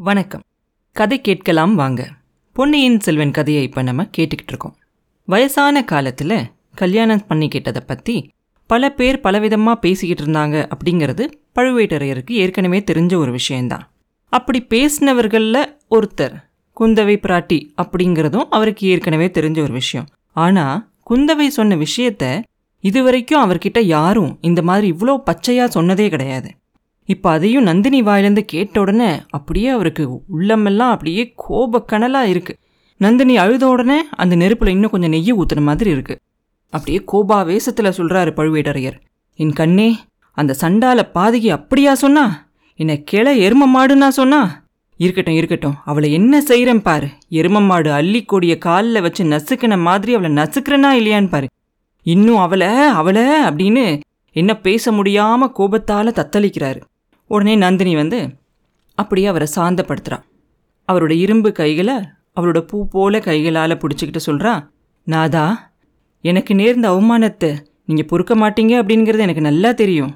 வணக்கம். கதை கேட்கலாம் வாங்க. பொன்னியின் செல்வன் கதையை இப்போ நம்ம கேட்டுக்கிட்டு இருக்கோம். வயசான காலத்தில் கல்யாணம் பண்ணிக்கிட்டதை பற்றி பல பேர் பலவிதமாக பேசிக்கிட்டு இருந்தாங்க அப்படிங்கிறது பழுவேட்டரையருக்கு ஏற்கனவே தெரிஞ்ச ஒரு விஷயந்தான் அப்படி பேசினவர்களில் ஒருத்தர் குந்தவை பிராட்டி அப்படிங்கிறதும் அவருக்கு ஏற்கனவே தெரிஞ்ச ஒரு விஷயம். ஆனால் குந்தவை சொன்ன விஷயத்த இதுவரைக்கும் அவர்கிட்ட யாரும் இந்த மாதிரி இவ்வளோ பச்சையாக சொன்னதே கிடையாது. இப்போ அதையும் நந்தினி வாயிலேருந்து கேட்ட உடனே அப்படியே அவருக்கு உள்ளமெல்லாம் அப்படியே கோபக்கனலாக இருக்கு. நந்தினி அழுத உடனே அந்த நெருப்பில் இன்னும் கொஞ்சம் நெய்யை ஊத்துன மாதிரி இருக்கு. அப்படியே கோபாவேசத்தில் சொல்கிறாரு பழுவேட்டரையர். என் கண்ணே அந்த சண்டால பாதகி அப்படியா சொன்னா? என்னை கிளை எரும மாடுன்னா சொன்னா? இருக்கட்டும் இருக்கட்டும். அவளை என்ன செய்கிறேன் பாரு. எரும மாடு அள்ளிக்கொடிய காலில் வச்சு நசுக்கின மாதிரி அவளை நசுக்கிறனா இல்லையான்னு பாரு. இன்னும் அவளை அவளை அப்படின்னு என்ன பேச முடியாமல் கோபத்தால் தத்தளிக்கிறாரு. உடனே நந்தினி வந்து அப்படியே அவரை சாந்தப்படுத்துகிறா அவரோட இரும்பு கைகளை அவரோட பூ போல கைகளால் பிடிச்சிக்கிட்டு சொல்கிறா நாதா எனக்கு நேர்ந்த அவமானத்தை நீங்கள் பொறுக்க மாட்டீங்க அப்படிங்கிறது எனக்கு நல்லா தெரியும்.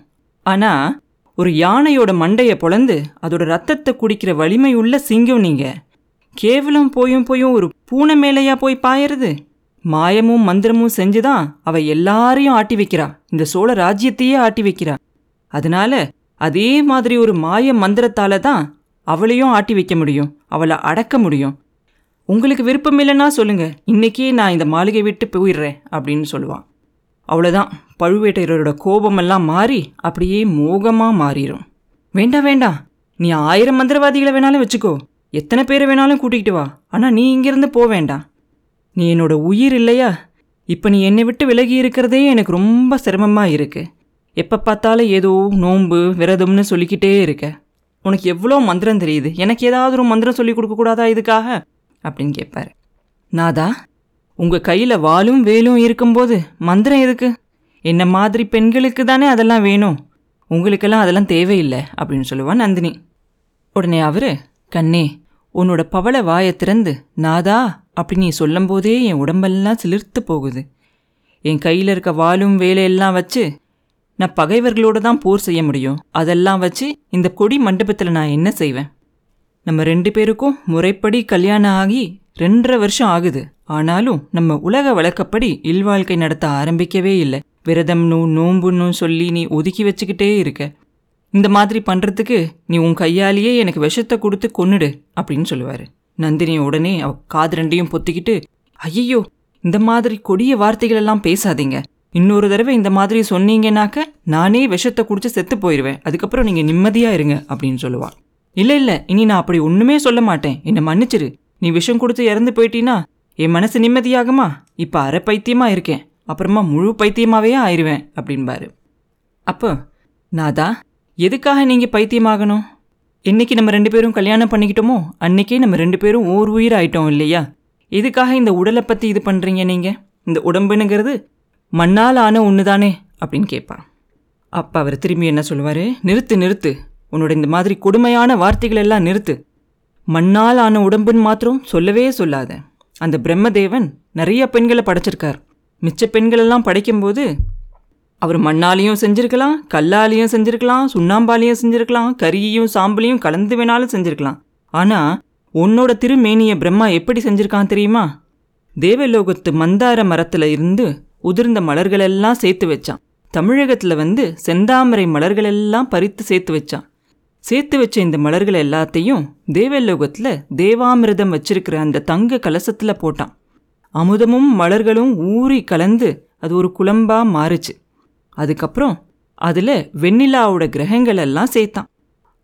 ஆனால் ஒரு யானையோட மண்டையை பொழந்து அதோட ரத்தத்தை குடிக்கிற வலிமை உள்ள சிங்கம் நீங்கள் கேவலம் போயும் போயும் ஒரு பூனை மேலேயா போய் பாயறது? மாயமும் மந்திரமும் செஞ்சுதான் அவ எல்லாரையும் ஆட்டி வைக்கிறா. இந்த சோழ ராஜ்யத்தையே ஆட்டி வைக்கிறா. அதனால அதே மாதிரி ஒரு மாய மந்திரத்தால தான் அவளையும் ஆட்டி வைக்க முடியும் அவளை அடக்க முடியும். உங்களுக்கு விருப்பம் இல்லைன்னா சொல்லுங்க இன்னைக்கே நான் இந்த மாளிகை விட்டு போயிடுறேன் அப்படின்னு சொல்லுவான். அவ்வளோதான் பழுவேட்டையரோட கோபமெல்லாம் மாறி அப்படியே மோகமாக மாறிடும் வேண்டாம் வேண்டாம் நீ ஆயிரம் மந்திரவாதிகளை வேணாலும் வச்சுக்கோ எத்தனை பேரை வேணாலும் கூட்டிகிட்டு வா ஆனால் நீ இங்கேருந்து போக வேண்டாம். நீ என்னோட உயிர் இல்லையா? இப்போ நீ என்னை விட்டு விலகி இருக்கிறதே எனக்கு ரொம்ப சிரமமாக இருக்குது எப்போ பார்த்தாலும் ஏதோ நோன்பு விரதம்னு சொல்லிக்கிட்டே இருக்க. உனக்கு எவ்வளோ மந்திரம் தெரியுது? எனக்கு ஏதாவது ஒரு மந்திரம் சொல்லி கொடுக்கக்கூடாதா இதுக்காக? அப்படின்னு கேட்பாரு. நாதா உங்கள் கையில் வாலும் வேலும் இருக்கும்போது மந்திரம் எதுக்கு? என்ன மாதிரி பெண்களுக்கு தானே அதெல்லாம் வேணும்? உங்களுக்கெல்லாம் அதெல்லாம் தேவையில்லை அப்படின்னு சொல்லுவான் நந்தினி. உடனே அவரு கண்ணே உன்னோட பவள வாயை திறந்து நாதா அப்படின்னு நீ சொல்லும்போதே என் உடம்பெல்லாம் சிலிர்த்து போகுது. என் கையில் இருக்க வாலும் வேலையெல்லாம் வச்சு நான் பகைவர்களோட தான் போர் செய்ய முடியும். அதெல்லாம் வச்சு இந்த கொடி மண்டபத்தில் நான் என்ன செய்வேன்? நம்ம ரெண்டு பேருக்கும் முறைப்படி கல்யாணம் ஆகி ரெண்டரை வருஷம் ஆகுது. ஆனாலும் நம்ம உலக வழக்கப்படி இல்வாழ்க்கை நடத்த ஆரம்பிக்கவே இல்லை. விரதம்னு நோம்புன்னு சொல்லி நீ ஒதுக்கி வச்சுக்கிட்டே இருக்க. இந்த மாதிரி பண்ணுறதுக்கு நீ உன் கையாலேயே எனக்கு விஷத்தை கொடுத்து கொன்னுடு அப்படின்னு சொல்லுவார். நந்தினி உடனே அவ காது ரெண்டையும் பொத்திக்கிட்டு ஐயோ இந்த மாதிரி கொடிய வார்த்தைகள் எல்லாம் பேசாதீங்க. இன்னொரு தடவை இந்த மாதிரி சொன்னீங்கன்னாக்க நானே விஷத்தை குடிச்சு செத்து போயிடுவேன் அதுக்கப்புறம் நீங்கள் நிம்மதியாக இருங்க அப்படின்னு சொல்லுவாள். இல்லை இல்லை இனி நான் அப்படி ஒன்றுமே சொல்ல மாட்டேன். என்னை மன்னிச்சிரு. நீ விஷம் கொடுத்து இறந்து போயிட்டீன்னா என் மனசு நிம்மதியாகுமா? இப்போ அரை பைத்தியமாக இருக்கேன். அப்புறமா முழு பைத்தியமாகவே ஆயிடுவேன் அப்படின்பாரு. அப்போ நாதா எதுக்காக நீங்கள் பைத்தியமாகணும்? இன்னைக்கு நம்ம ரெண்டு பேரும் கல்யாணம் பண்ணிக்கிட்டோமோ அன்னைக்கே நம்ம ரெண்டு பேரும் ஓர் உயிர் ஆயிட்டோம் இல்லையா? எதுக்காக இந்த உடலை பற்றி இது பண்ணுறீங்க நீங்கள் இந்த உடம்புனுங்கிறது மண்ணால் ஆன ஒன்று தானே அப்படின்னு கேட்பா அப்போ அவர் திரும்பி என்ன சொல்லுவார்? நிறுத்து நிறுத்து. உன்னோட இந்த மாதிரி கொடுமையான வார்த்தைகள் எல்லாம் நிறுத்து. மண்ணால் ஆன உடம்புன்னு மாத்திரம் சொல்லவே சொல்லாத. அந்த பிரம்மதேவன் நிறைய பெண்களை படைச்சிருக்கார். மிச்ச பெண்களெல்லாம் படைக்கும்போது அவர் மண்ணாலையும் செஞ்சுருக்கலாம் கல்லாலையும் செஞ்சுருக்கலாம் சுண்ணாம்பாலையும் செஞ்சுருக்கலாம் கரியையும் சாம்பலையும் கலந்து வேணாலும் செஞ்சுருக்கலாம். ஆனால் உன்னோட திருமேனியை பிரம்மா எப்படி செஞ்சுருக்கான் தெரியுமா? தேவலோகத்து மந்தார மரத்தில் இருந்து உதிர்ந்த மலர்களெல்லாம் சேர்த்து வச்சான். தமிழகத்தில் வந்து செந்தாமரை மலர்களெல்லாம் பறித்து சேர்த்து வச்சான். சேர்த்து வச்ச இந்த மலர்கள் எல்லாத்தையும் தேவலோகத்தில் தேவாமிரதம் வச்சிருக்கிற அந்த தங்க கலசத்தில் போட்டான். அமுதமும் மலர்களும் ஊறி கலந்து அது ஒரு குழம்பா மாறுச்சு. அதுக்கப்புறம் அதில் வெண்ணிலாவோட கிரகங்கள் எல்லாம் சேர்த்தான்.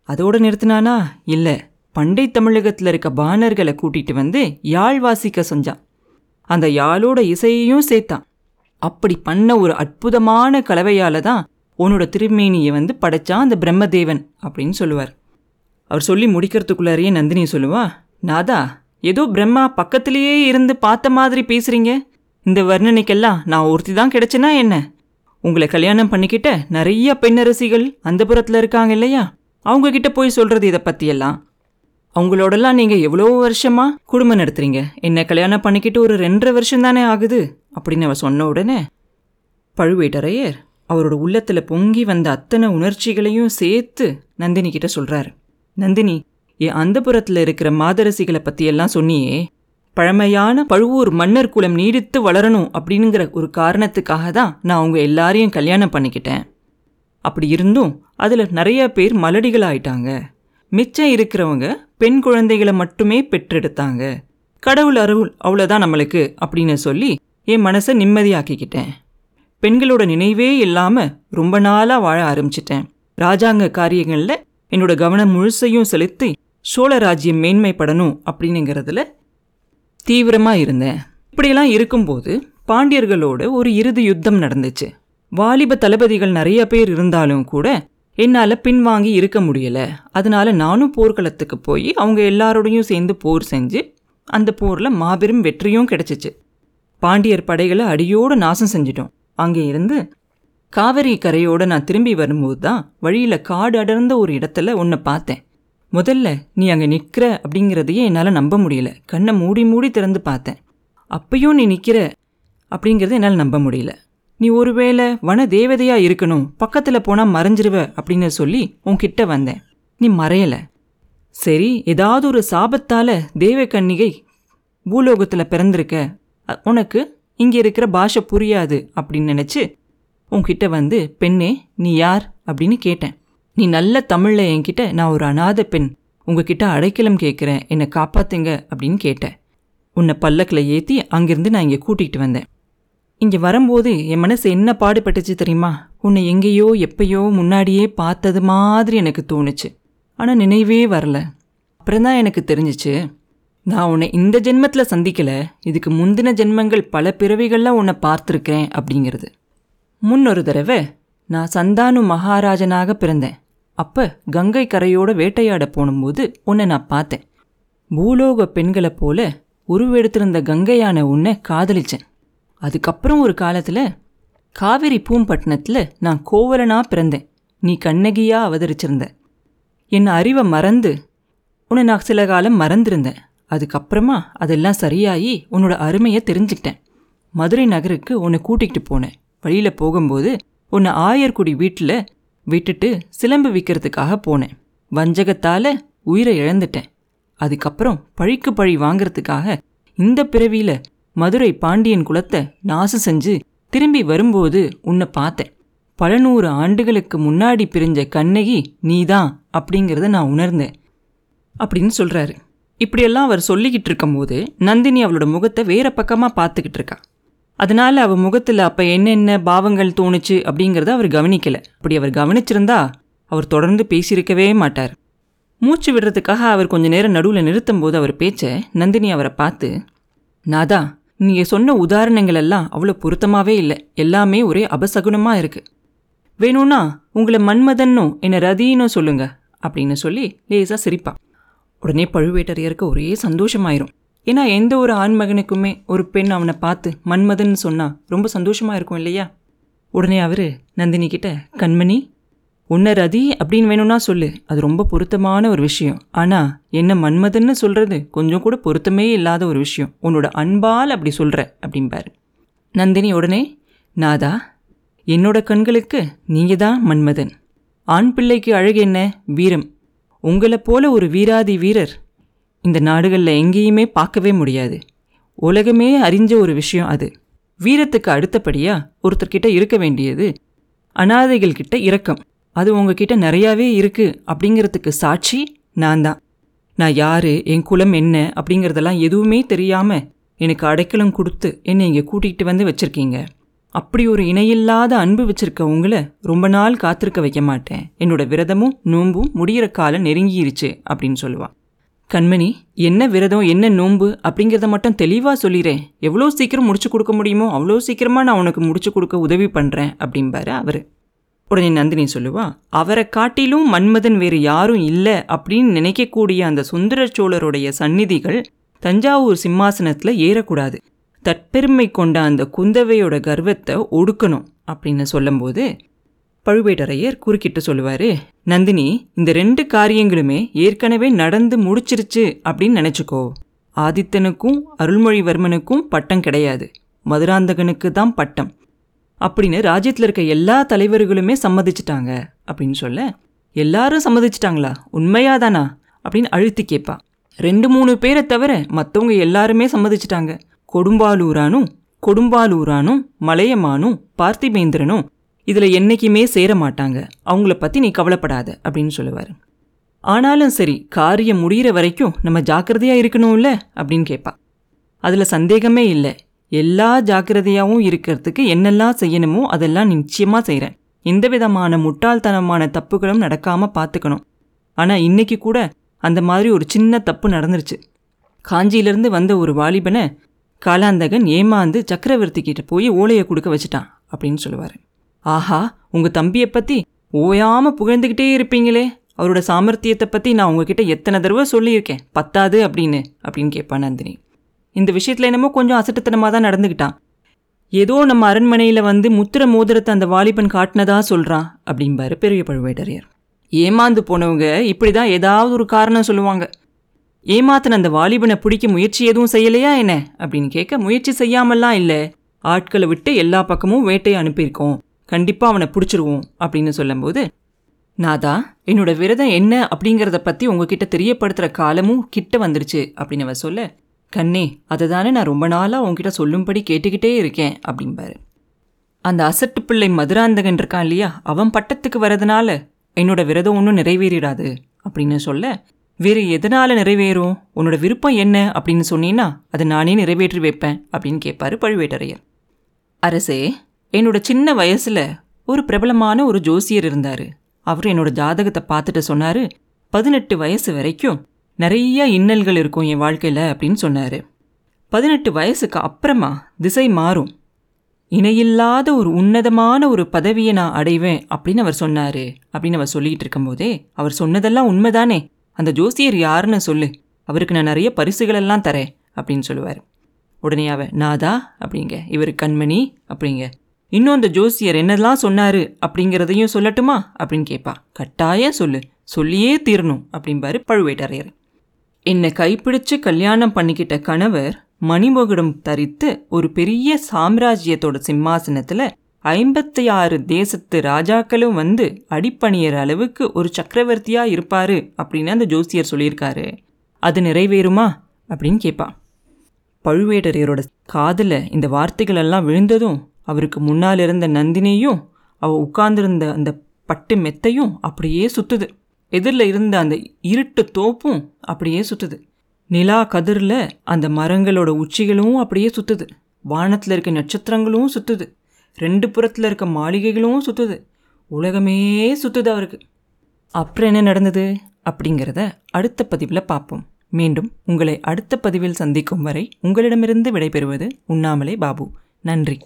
அதோட நிறுத்தினானா? இல்லை. பண்டை தமிழகத்தில் இருக்க பாணர்களை கூட்டிட்டு வந்து யாழ் வாசிக்க செஞ்சான். அந்த யாழோட இசையையும் சேர்த்தான். அப்படி பண்ண ஒரு அற்புதமான கலவையால் தான் உன்னோட திருமேனியை வந்து படைச்சான் அந்த பிரம்மதேவன் அப்படின்னு சொல்லுவார். அவர் சொல்லி முடிக்கிறதுக்குள்ளாரையே நந்தினி சொல்லுவா நாதா ஏதோ பிரம்மா பக்கத்திலேயே இருந்து பார்த்த மாதிரி பேசுறீங்க. இந்த வர்ணனைக்கெல்லாம் நான் ஒருத்தி தான் கிடைச்சனா என்ன? உங்களை கல்யாணம் பண்ணிக்கிட்ட நிறைய பெண்ணரசிகள் அந்த புறத்தில் இருக்காங்க இல்லையா? அவங்க கிட்ட போய் சொல்றது இதை பற்றியெல்லாம் அவங்களோடலாம் நீங்கள் எவ்வளோ வருஷமா குடும்பம் நடத்துறீங்க? என்ன கல்யாணம் பண்ணிக்கிட்டு ஒரு ரெண்டரை வருஷம் தானே ஆகுது. அப்படின்னு அவ சொன்ன உடனே பழுவேட்டரையர் அவரோட உள்ளத்தில் பொங்கி வந்த அத்தனை உணர்ச்சிகளையும் சேர்த்து நந்தினி கிட்ட சொல்கிறாரு நந்தினி என் அந்தபுரத்தில் இருக்கிற மாதரசிகளை பற்றியெல்லாம் சொன்னியே. பழமையான பழுவூர் மன்னர் குலம் நீடித்து வளரணும் அப்படிங்கிற ஒரு காரணத்துக்காக தான் நான் அவங்க எல்லாரையும் கல்யாணம் பண்ணிக்கிட்டேன். அப்படி இருந்தும் அதில் நிறைய பேர் மலடிகளாயிட்டாங்க. மிச்சம் இருக்கிறவங்க பெண் குழந்தைகளை மட்டுமே பெற்றெடுத்தாங்க. கடவுள் அருள் அவ்வளோதான் நம்மளுக்கு அப்படின்னு சொல்லி என் மனசை நிம்மதியாக்கிக்கிட்டேன். பெண்களோட நினைவே இல்லாமல் ரொம்ப நாளாக வாழ ஆரம்பிச்சிட்டேன். ராஜாங்க காரியங்களில் என்னோட கவனம் முழுசையும் செலுத்தி சோழ ராஜ்யம் மேன்மைப்படணும் அப்படின்னுங்கிறதுல தீவிரமாக இருந்தேன். இப்படியெல்லாம் இருக்கும்போது பாண்டியர்களோட ஒரு இறுதி யுத்தம் நடந்துச்சு. வாலிப தளபதிகள் நிறைய பேர் இருந்தாலும் கூட என்னால் பின்வாங்கி இருக்க முடியலை. அதனால நானும் போர்க்களத்துக்கு போய் அவங்க எல்லாரோடையும் சேர்ந்து போர் செஞ்சு அந்த போரில் மாபெரும் வெற்றியும் கிடச்சிச்சு. பாண்டியர் படைகளை அடியோடு நாசம் செஞ்சிட்டோம். அங்கே இருந்து காவிரி கரையோடு நான் திரும்பி வரும்போது தான் வழியில் காடு அடர்ந்த ஒரு இடத்துல உன்னை பார்த்தேன். முதல்ல நீ அங்கே நிற்கிற அப்படிங்கிறதையே என்னால் நம்ப முடியல. கண்ணை மூடி மூடி திறந்து பார்த்தேன். அப்பையும் நீ நிற்கிற அப்படிங்கிறத என்னால் நம்ப முடியல. நீ ஒருவேளை வன தேவதையாக இருக்கணும் பக்கத்தில் போனால் மறைஞ்சிருவ அப்படின்னு சொல்லி உன்கிட்ட வந்தேன். நீ மறையலை. சரி ஏதாவது ஒரு சாபத்தால் தேவ கன்னிகை பூலோகத்தில் பிறந்திருக்க உனக்கு இங்கே இருக்கிற பாஷை புரியாது அப்படின்னு நினச்சி உன்கிட்ட வந்து பெண்ணே நீ யார்? அப்படின்னு கேட்டேன். நீ நல்ல தமிழில் என்கிட்ட நான் ஒரு அனாதை பெண். உங்ககிட்ட அடைக்கலம் கேட்குறேன். என்னை காப்பாத்துங்க. அப்படின்னு கேட்டேன். உன்னை பல்லக்கில் ஏற்றி அங்கிருந்து நான் இங்கே கூட்டிகிட்டு வந்தேன். இங்கே வரும்போது என் மனசு என்ன பாடுபட்டுச்சு தெரியுமா? உன்னை எங்கேயோ எப்பயோ முன்னாடியே பார்த்தது மாதிரி எனக்கு தோணுச்சு. ஆனால் நினைவே வரல. அப்புறம்தான் எனக்கு தெரிஞ்சிச்சு. நான் உன்னை இந்த ஜென்மத்தில் சந்திக்கல. இதுக்கு முந்தின ஜென்மங்கள் பல பிறவிகளில் உன்னை பார்த்துருக்கேன் அப்படிங்கிறது. முன்னொரு தடவை நான் சந்தானு மகாராஜனாக பிறந்தேன். அப்போ கங்கை கரையோட வேட்டையாட போனும்போது உன்னை நான் பார்த்தேன். பூலோக பெண்களை போல உருவெடுத்திருந்த கங்கையான உன்னை காதலிச்சேன். அதுக்கப்புறம் ஒரு காலத்தில் காவிரி பூம்பட்டினத்தில் நான் கோவலனாக பிறந்தேன். நீ கண்ணகியாக அவதரிச்சிருந்த. என் அறிவை மறந்து உன்னை நான் சில காலம் மறந்திருந்தேன். அதுக்கப்புறமா அதெல்லாம் சரியாகி உன்னோட அருமையை தெரிஞ்சுக்கிட்டேன். மதுரை நகருக்கு உன்னை கூட்டிகிட்டு போனேன். வழியில் போகும்போது உன்னை ஆயர்குடி வீட்டில் விட்டுட்டு சிலம்பு விற்கிறதுக்காக போனேன். வஞ்சகத்தால் உயிரை இழந்துட்டேன். அதுக்கப்புறம் பழிக்கு பழி வாங்குறதுக்காக இந்த பிறவியில் மதுரை பாண்டியன் குலத்தை நாசம் செஞ்சு திரும்பி வரும்போது உன்னை பார்த்தேன். பல நூறு ஆண்டுகளுக்கு முன்னாடி பிரிஞ்ச கண்ணகி நீதான் அப்படிங்கிறத நான் உணர்ந்தேன். அப்படின்னு சொல்கிறாரு இப்படியெல்லாம் அவர் சொல்லிக்கிட்டு இருக்கும்போது நந்தினி அவளோட முகத்தை வேற பக்கமாக பார்த்துக்கிட்டு இருக்கா அதனால் அவள் முகத்தில் அப்போ என்னென்ன பாவங்கள் தோணுச்சு அப்படிங்கிறத அவர் கவனிக்கலை. அப்படி அவர் கவனிச்சிருந்தா அவர் தொடர்ந்து பேசியிருக்கவே மாட்டார். மூச்சு விடுறதுக்காக அவர் கொஞ்ச நேரம் நடுவில் நிறுத்தும் போது அவர் பேச்ச நந்தினி அவரை பார்த்து நாதா நீங்கள் சொன்ன உதாரணங்கள் எல்லாம் அவ்வளோ பொருத்தமாகவே இல்லை. எல்லாமே ஒரே அபசகுனமாக இருக்கு. வேணும்னா உங்களை மன்மதன்னும் என்னை ரதினும் சொல்லுங்க. அப்படின்னு சொல்லி லேசாக சிரிப்பா. உடனே பழுவேட்டரையருக்கு ஒரே சந்தோஷமாயிரும். ஏன்னா எந்த ஒரு ஆண்மகனுக்குமே ஒரு பெண் அவனை பார்த்து மன்மதன் சொன்னா ரொம்ப சந்தோஷமா இருக்கும் இல்லையா? உடனே அவரு நந்தினி கிட்ட கண்மணி உன்னை ரதி அப்படின்னு வேணும்னா சொல்லு. அது ரொம்ப பொருத்தமான ஒரு விஷயம். ஆனா என்ன மன்மதன்னு சொல்றது கொஞ்சம் கூட பொருத்தமே இல்லாத ஒரு விஷயம். உன்னோட அன்பால் அப்படி சொல்ற அப்படிம்பாரு. நந்தினி உடனே நாதா என்னோட கண்களுக்கு நீங்க தான் மன்மதன். ஆண் பிள்ளைக்கு அழகு என்ன? வீரம். உங்களை போல ஒரு வீராதி வீரர் இந்த நாடுகளில் எங்கேயுமே பார்க்கவே முடியாது. உலகமே அறிஞ்ச ஒரு விஷயம் அது. வீரத்துக்கு அடுத்தபடியா ஒருத்தர்கிட்ட இருக்க வேண்டியது அனாதைகள் கிட்ட இரக்கம். அது உங்ககிட்ட நிறையாவே இருக்கு அப்படிங்கிறதுக்கு சாட்சி நான் தான். நான் யாரு என் குலம் என்ன அப்படிங்கிறதெல்லாம் எதுவுமே தெரியாம எனக்கு அடைக்கலம் கொடுத்து என்னை இங்கே கூட்டிகிட்டு வந்து வச்சுருக்கீங்க. அப்படி ஒரு இணையில்லாத அன்பு வச்சிருக்க உங்களை ரொம்ப நாள் காத்திருக்க வைக்க மாட்டேன். என்னோட விரதமும் நோம்பும் முடியிற காலம் நெருங்கிருச்சு அப்படின்னு சொல்லுவாள் கண்மணி என்ன விரதம் என்ன நோன்பு அப்படிங்கிறத மட்டும் தெளிவாக சொல்லிடுறேன் எவ்வளோ சீக்கிரம் முடிச்சு கொடுக்க முடியுமோ அவ்வளோ சீக்கிரமாக நான் உனக்கு முடிச்சு கொடுக்க உதவி பண்ணுறேன் அப்படிம்பாரு அவர். உடனே நந்தினி சொல்லுவா அவரை காட்டிலும் மன்மதன் வேறு யாரும் இல்லை அப்படின்னு நினைக்கக்கூடிய அந்த சுந்தர சோழருடைய சந்நிதிகள் தஞ்சாவூர் சிம்மாசனத்தில் ஏறக்கூடாது. தற்பெருமை கொண்ட அந்த குந்தவையோட கர்வத்தை ஒடுக்கணும் அப்படின்னு சொல்லும்போது பழுவேட்டரையர் குறுக்கிட்டு சொல்லுவாரு நந்தினி இந்த ரெண்டு காரியங்களுமே ஏற்கனவே நடந்து முடிச்சிருச்சு அப்படின்னு நினச்சிக்கோ. ஆதித்தனுக்கும் அருள்மொழிவர்மனுக்கும் பட்டம் கிடையாது. மதுராந்தகனுக்கு தான் பட்டம். அப்படின்னு ராஜ்யத்தில் இருக்க எல்லா தலைவர்களுமே சம்மதிச்சிட்டாங்க அப்படின்னு சொல்ல எல்லாரும் சம்மதிச்சிட்டாங்களா? உண்மையாதானா அப்படின்னு அழுத்தி கேட்பா. ரெண்டு மூணு பேரை தவிர மற்றவங்க எல்லாருமே சம்மதிச்சிட்டாங்க. கொடும்பாலூரானும் கொடும்பாலூரானும் மலையமானும் பார்த்திபேந்திரனும் இதில் என்னைக்குமே சேர மாட்டாங்க. அவங்கள பற்றி நீ கவலைப்படாத அப்படின்னு சொல்லுவார். ஆனாலும் சரி காரியம் முடிகிற வரைக்கும் நம்ம ஜாக்கிரதையாக இருக்கணும்ல? அப்படின்னு கேட்பா அதில் சந்தேகமே இல்லை. எல்லா ஜாக்கிரதையாகவும் இருக்கிறதுக்கு என்னெல்லாம் செய்யணுமோ அதெல்லாம் நிச்சயமாக செய்கிறேன் எந்த விதமான முட்டாள்தனமான தப்புகளும் நடக்காமல் பார்த்துக்கணும் ஆனால் இன்னைக்கு கூட அந்த மாதிரி ஒரு சின்ன தப்பு நடந்துருச்சு. காஞ்சியிலேருந்து வந்த ஒரு வாலிபனை காலாந்தகன் ஏமாந்து சக்கரவர்த்தி கிட்ட போய் ஓலையை கொடுக்க வச்சுட்டான் அப்படின்னு சொல்லுவார். ஆஹா உங்கள் தம்பியை பற்றி ஓயாமல் புகழ்ந்துக்கிட்டே இருப்பீங்களே. அவரோட சாமர்த்தியத்தை பற்றி நான் உங்ககிட்ட எத்தனை தடவை சொல்லியிருக்கேன். பத்தாது அப்படின்னு அப்படின்னு கேட்பான் நந்தினி. இந்த விஷயத்தில் என்னமோ கொஞ்சம் அசட்டுத்தனமாக தான் நடந்துக்கிட்டான் ஏதோ நம்ம அரண்மனையில் வந்து முத்திர மோதிரத்தை அந்த வாலிபன் காட்டினதா சொல்கிறான் அப்படிம்பாரு பெரிய பழுவேட்டரையர். ஏமாந்து போனவங்க இப்படி தான் ஏதாவது ஒரு காரணம் சொல்லுவாங்க. ஏமாத்தின அந்த வாலிபனை பிடிக்க முயற்சி எதுவும் செய்யலையா என்ன? அப்படின்னு கேட்க முயற்சி செய்யாமல்லாம் இல்லை. ஆட்களை விட்டு எல்லா பக்கமும் வேட்டையை அனுப்பியிருக்கோம். கண்டிப்பாக அவனை பிடிச்சிருவோம் அப்படின்னு சொல்லும்போது நாதா என்னோட விரதம் என்ன அப்படிங்கிறத பற்றி உங்ககிட்ட தெரியப்படுத்துகிற காலமும் கிட்ட வந்துருச்சு அப்படின்னு அவ சொல்ல கண்ணே அதை தானே நான் ரொம்ப நாளாக உங்ககிட்ட சொல்லும்படி கேட்டுக்கிட்டே இருக்கேன் அப்படிம்பாரு. அந்த அசட்டு பிள்ளை மதுராந்தகன் இருக்கான் இல்லையா அவன் பட்டத்துக்கு வரதுனால என்னோட விரதம் ஒன்றும் நிறைவேறிடாது அப்படின்னு சொல்ல வேறு எதனால் நிறைவேறும்? உன்னோட விருப்பம் என்ன அப்படின்னு சொன்னீன்னா அதை நானே நிறைவேற்றி வைப்பேன் அப்படின்னு கேட்பாரு பழுவேட்டரையர். அரசே என்னோட சின்ன வயசில் ஒரு பிரபலமான ஒரு ஜோசியர் இருந்தார். அவர் என்னோட ஜாதகத்தை பார்த்துட்டு சொன்னார் பதினெட்டு வயசு வரைக்கும் நிறைய இன்னல்கள் இருக்கும் என் வாழ்க்கையில் அப்படின்னு சொன்னார். பதினெட்டு வயசுக்கு அப்புறமா திசை மாறும். இணையில்லாத ஒரு உன்னதமான ஒரு பதவியை நான் அடைவேன் அப்படின்னு அவர் சொன்னார் அப்படின்னு அவர் சொல்லிகிட்டு இருக்கும்போதே அவர் சொன்னதெல்லாம் உண்மைதானே? அந்த ஜோசியர் யாருன்னு சொல்லு. அவருக்கு நான் நிறைய பரிசுகளெல்லாம் தரேன் அப்படின்னு சொல்லுவார். உடனே அவ நாதா அப்படிங்க. இவர் கண்மணி அப்படிங்க. இன்னும் அந்த ஜோசியர் என்னெல்லாம் சொன்னார் அப்படிங்கிறதையும் சொல்லட்டுமா? அப்படின்னு கேட்பா. கட்டாயம் சொல்லு. சொல்லியே தீரணும் அப்படிம்பாரு பழுவேட்டரையர். என்னை கைப்பிடிச்சு கல்யாணம் பண்ணிக்கிட்ட கணவர் மணிமகுடம் தரித்து ஒரு பெரிய சாம்ராஜ்யத்தோட சிம்மாசனத்தில் ஐம்பத்தி ஆறு தேசத்து ராஜாக்களும் வந்து அடிப்பணியற அளவுக்கு ஒரு சக்கரவர்த்தியா இருப்பாரு அப்படின்னு அந்த ஜோசியர் சொல்லியிருக்காரு. அது நிறைவேறுமா? அப்படின்னு கேட்பா பழுவேட்டரையரோட காதில் இந்த வார்த்தைகள் எல்லாம் விழுந்ததும் அவருக்கு முன்னால் இருந்த நந்தினியும் அவ உட்கார்ந்திருந்த அந்த பட்டு மெத்தையும் அப்படியே சுத்துது. எதிரில் இருந்த அந்த இருட்டு தோப்பும் அப்படியே சுத்துது. நிலா கதிரில் அந்த மரங்களோட உச்சிகளும் அப்படியே சுத்துது. வானத்தில் இருக்க நட்சத்திரங்களும் சுத்துது. ரெண்டு புறத்தில் இருக்க மாளிகைகளும் சுற்றுது உலகமே சுற்றுது அவருக்கு. அப்புறம் என்ன நடந்தது அப்படிங்கிறத அடுத்த பதிவில் பார்ப்போம். மீண்டும் உங்களை அடுத்த பதிவில் சந்திக்கும் வரை உங்களிடமிருந்து விடைபெறுவது உண்ணாமலே பாபு. நன்றி.